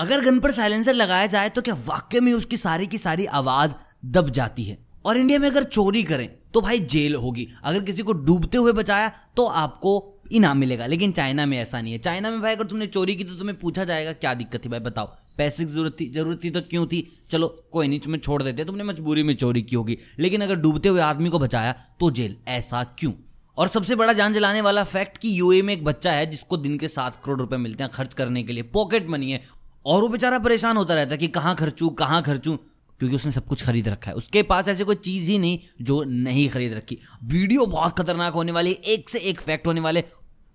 अगर गन पर साइलेंसर लगाया जाए तो क्या वाक्य में उसकी सारी की सारी आवाज़ दब जाती है? और इंडिया में अगर चोरी करें तो भाई जेल होगी। अगर किसी को डूबते हुए बचाया तो आपको इनाम मिलेगा। लेकिन चाइना में ऐसा नहीं है। चाइना में भाई अगर तुमने चोरी की तो तुम्हें पूछा जाएगा, क्या दिक्कत थी? भाई बताओ। पैसे की ज़रूरत थी ज़रूरत थी तो क्यों थी? चलो, कोई नहीं, तुम्हें छोड़ देते तुमने मजबूरी में चोरी की होगी। लेकिन अगर डूबते हुए आदमी को बचाया तो जेल। ऐसा क्यों? और सबसे बड़ा जान जलाने वाला फैक्ट कि यूए में एक बच्चा है, जिसको दिन के सात करोड़ रुपए मिलते हैं खर्च करने के लिए। पॉकेट मनी है। और वो बेचारा परेशान होता रहता है कि कहाँ खर्चू कहाँ खर्चू, क्योंकि उसने सब कुछ खरीद रखा है। उसके पास ऐसी कोई चीज़ ही नहीं जो नहीं खरीद रखी। वीडियो बहुत खतरनाक होने वाली, एक से एक फैक्ट होने वाले।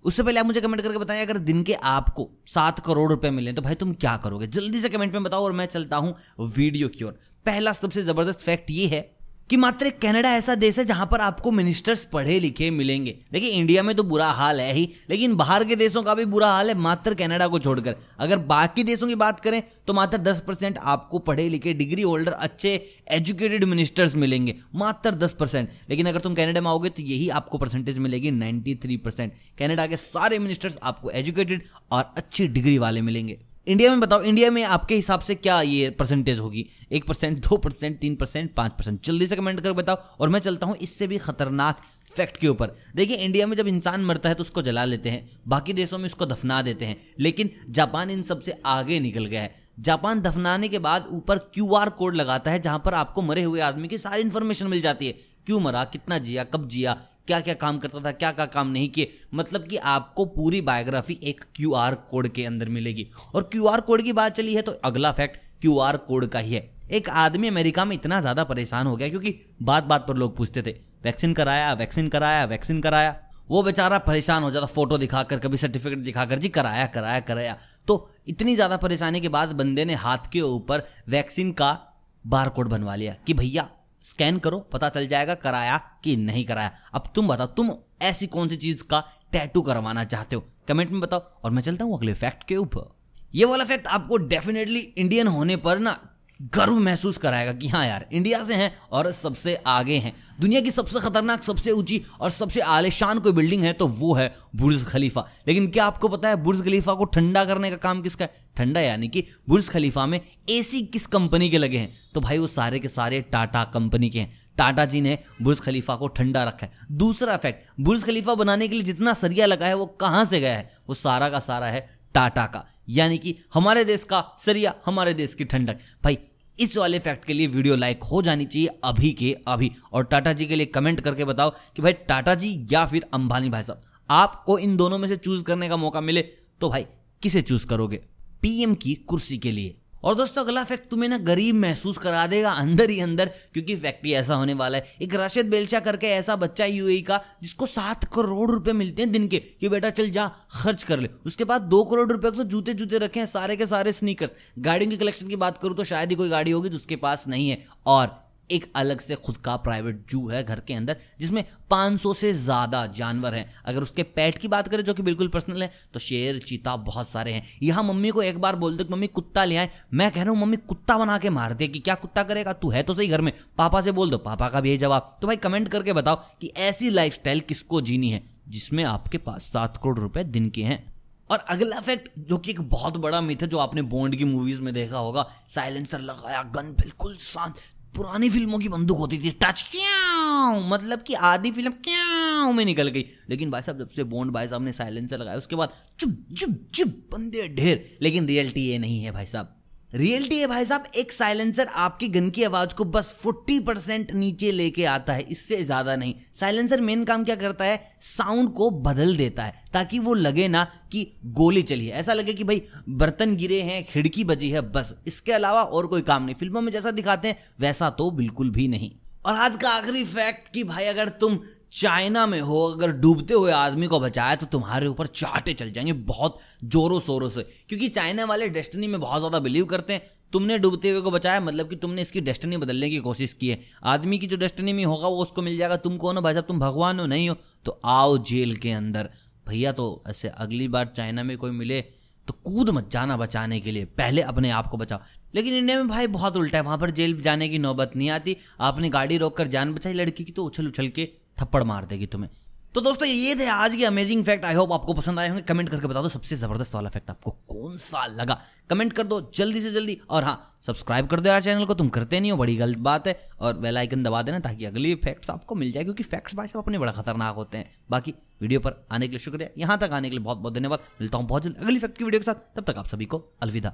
उससे पहले आप मुझे कमेंट करके बताएँ, अगर दिन के आपको सात करोड़ रुपए मिले तो भाई तुम क्या करोगे? जल्दी से कमेंट में बताओ और मैं चलता हूँ वीडियो की ओर। पहला सबसे ज़बरदस्त फैक्ट ये है कि मात्र कनाडा ऐसा देश है जहाँ पर आपको मिनिस्टर्स पढ़े लिखे मिलेंगे। देखिए इंडिया में तो बुरा हाल है ही, लेकिन बाहर के देशों का भी बुरा हाल है, मात्र कनाडा को छोड़कर। अगर बाकी देशों की बात करें तो मात्र 10 परसेंट आपको पढ़े लिखे डिग्री होल्डर अच्छे एजुकेटेड मिनिस्टर्स मिलेंगे। मात्र 10 परसेंट। लेकिन अगर तुम कनाडा में आओगे तो यही आपको परसेंटेज मिलेगी 93 परसेंट के सारे मिनिस्टर्स आपको एजुकेटेड और अच्छी डिग्री वाले मिलेंगे। इंडिया में बताओ, इंडिया में आपके हिसाब से क्या ये परसेंटेज होगी? एक परसेंट दो परसेंट तीन परसेंट पाँच परसेंट जल्दी से कमेंट कर बताओ, और मैं चलता हूँ इससे भी खतरनाक फैक्ट के ऊपर। देखिए, इंडिया में जब इंसान मरता है तो उसको जला लेते हैं, बाकी देशों में उसको दफना देते हैं, लेकिन जापान इन सबसे आगे निकल गया है। जापान दफनाने के बाद ऊपर क्यू आर कोड लगाता है जहाँ पर आपको मरे हुए आदमी की सारी इंफॉर्मेशन मिल जाती है। क्यों मरा? कितना जिया? कब जिया? क्या क्या काम करता था? क्या क्या काम नहीं किए? मतलब कि आपको पूरी बायोग्राफी एक क्यू आर कोड के अंदर मिलेगी। और क्यू आर कोड की बात चली है तो अगला फैक्ट क्यू आर कोड का ही है। एक आदमी अमेरिका में इतना ज़्यादा परेशान हो गया क्योंकि बात बात पर लोग पूछते थे। वैक्सीन कराया वैक्सीन कराया वैक्सीन कराया। वो बेचारा परेशान हो जाता, फ़ोटो दिखाकर, कभी सर्टिफिकेट दिखाकर, जी, कराया कराया कराया। तो इतनी ज़्यादा परेशानी के बाद बंदे ने हाथ के ऊपर वैक्सीन का बार कोड बनवा लिया कि, भैया, स्कैन करो, पता चल जाएगा कराया कि नहीं कराया। अब तुम बताओ, तुम ऐसी कौन सी चीज़ का टैटू करवाना चाहते हो? कमेंट में बताओ और मैं चलता हूँ अगले फैक्ट के ऊपर। ये वाला फैक्ट आपको डेफिनेटली इंडियन होने पर ना गर्व महसूस कराएगा कि हाँ यार, इंडिया से हैं और सबसे आगे हैं। दुनिया की सबसे खतरनाक, सबसे ऊँची और सबसे आलिशान कोई बिल्डिंग है तो वो है बुर्ज खलीफा। लेकिन क्या आपको पता है बुर्ज खलीफा को ठंडा करने का काम किसका है? ठंडा यानी कि बुर्ज खलीफा में एसी किस कंपनी के लगे हैं? तो भाई वो सारे के सारे टाटा कंपनी के हैं। टाटा जी ने बुर्ज खलीफा को ठंडा रखा है। दूसरा फैक्ट, बुर्ज खलीफा बनाने के लिए जितना सरिया लगा है वो कहाँ से गया है? वो सारा का सारा है टाटा का, यानी कि हमारे देश का सरिया, हमारे देश की ठंडक। भाई, इस वाले फैक्ट के लिए वीडियो लाइक हो जानी चाहिए अभी के अभी। और टाटा जी के लिए कमेंट करके बताओ कि भाई, टाटा जी या फिर अंबानी भाई साहब, आपको इन दोनों में से चूज़ करने का मौका मिले तो भाई, किसे चूज़ करोगे? पीएम की कुर्सी के लिए। और दोस्तों, अगला फैक्ट तुम्हें ना गरीब महसूस करा देगा अंदर ही अंदर, क्योंकि फैक्ट्री ऐसा होने वाला है। एक राशिद बेलचा करके ऐसा बच्चा यूएई का, जिसको सात करोड़ रुपए मिलते हैं दिन के। कि बेटा, चल जा, खर्च कर ले। उसके बाद दो करोड़ रुपए तो जूते जूते रखे हैं, सारे के सारे स्नीकर्स गाड़ियों की कलेक्शन की बात करूँ तो शायद ही कोई गाड़ी होगी जिसके उसके पास नहीं है। और एक अलग से खुद का प्राइवेट जू है घर के अंदर, जिसमें 500 से ज़्यादा जानवर हैं। अगर उसके पेट की बात करें, जो कि बिल्कुल पर्सनल है तो शेर, चीता बहुत सारे हैं। यहाँ मम्मी को एक बार बोल दो मम्मी, कुत्ता ले आए। मैं कह रहा हूँ, मम्मी, कुत्ता बना के मार दे कि क्या कुत्ता करेगा? तू है तो सही घर में। पापा से बोल दो, पापा का भी यही जवाब। तो भाई कमेंट करके बताओ कि ऐसी लाइफ किसको जीनी है, जिसमें आपके पास सात करोड़ रुपए दिन के हैं। और अगला फैक्ट जो कि एक बहुत बड़ा मिथ है, जो आपने बॉन्ड की मूवीज़ में देखा होगा साइलेंसर लगाया गन बिल्कुल शांत पुरानी फ़िल्मों की बंदूक होती थी। टच क्या मतलब कि आधी फ़िल्म क्या में निकल गई। लेकिन भाई साहब, जब से बॉन्ड भाई साहब ने साइलेंसर लगाया, उसके बाद चुप चुप चुप, बंदे ढेर। लेकिन रियलिटी ये नहीं है भाई साहब। रियलिटी है भाई साहब, एक साइलेंसर आपकी गन की आवाज़ को बस 40 परसेंट नीचे लेके आता है, इससे ज़्यादा नहीं। साइलेंसर मेन काम क्या करता है? साउंड को बदल देता है, ताकि वो लगे ना कि गोली चली है। ऐसा लगे कि भाई बर्तन गिरे हैं, खिड़की बजी है, बस। इसके अलावा और कोई काम नहीं। फ़िल्मों में जैसा दिखाते हैं, वैसा तो बिल्कुल भी नहीं। और आज का आखिरी फैक्ट कि भाई अगर तुम चाइना में हो, अगर डूबते हुए आदमी को बचाया तो तुम्हारे ऊपर चाटे चल जाएँगे बहुत जोरों शोरों से। क्योंकि चाइना वाले डेस्टिनी में बहुत ज़्यादा बिलीव करते हैं। तुमने डूबते हुए को बचाया मतलब कि तुमने इसकी डेस्टिनी बदलने की कोशिश की है। आदमी की जो डेस्टिनी में होगा, वो उसको मिल जाएगा। तुम कौन हो भाई साहब? तुम भगवान हो, नहीं हो तो आओ जेल के अंदर। भैया तो ऐसे अगली बार चाइना में कोई मिले तो कूद मत जाना बचाने के लिए, पहले अपने आप को बचाओ। लेकिन इंडिया में भाई बहुत उल्टा है, वहाँ पर जेल जाने की नौबत नहीं आती। आपने गाड़ी रोक कर जान बचाई लड़की की तो उछल उछल के थप्पड़ मार देगी तुम्हें। तो दोस्तों, ये थे आज के अमेजिंग फैक्ट आई होप आपको पसंद आए होंगे. कमेंट करके बता दो सबसे ज़बरदस्त वाला फैक्ट आपको कौन सा लगा? कमेंट कर दो जल्दी से जल्दी. और हाँ सब्सक्राइब कर दो यार चैनल को. तुम करते नहीं हो, बड़ी गलत बात है. और बेल आइकन दबा देना ताकि अगली फैक्ट्स आपको मिल जाए, क्योंकि फैक्ट्स भाई साहब अपने बड़ा खतरनाक होते हैं. बाकी वीडियो पर आने के लिए शुक्रिया. यहाँ तक आने के लिए बहुत बहुत धन्यवाद. मिलता हूँ बहुत जल्द अगली फैक्ट की वीडियो के साथ. तब तक आप सभी को अलविदा.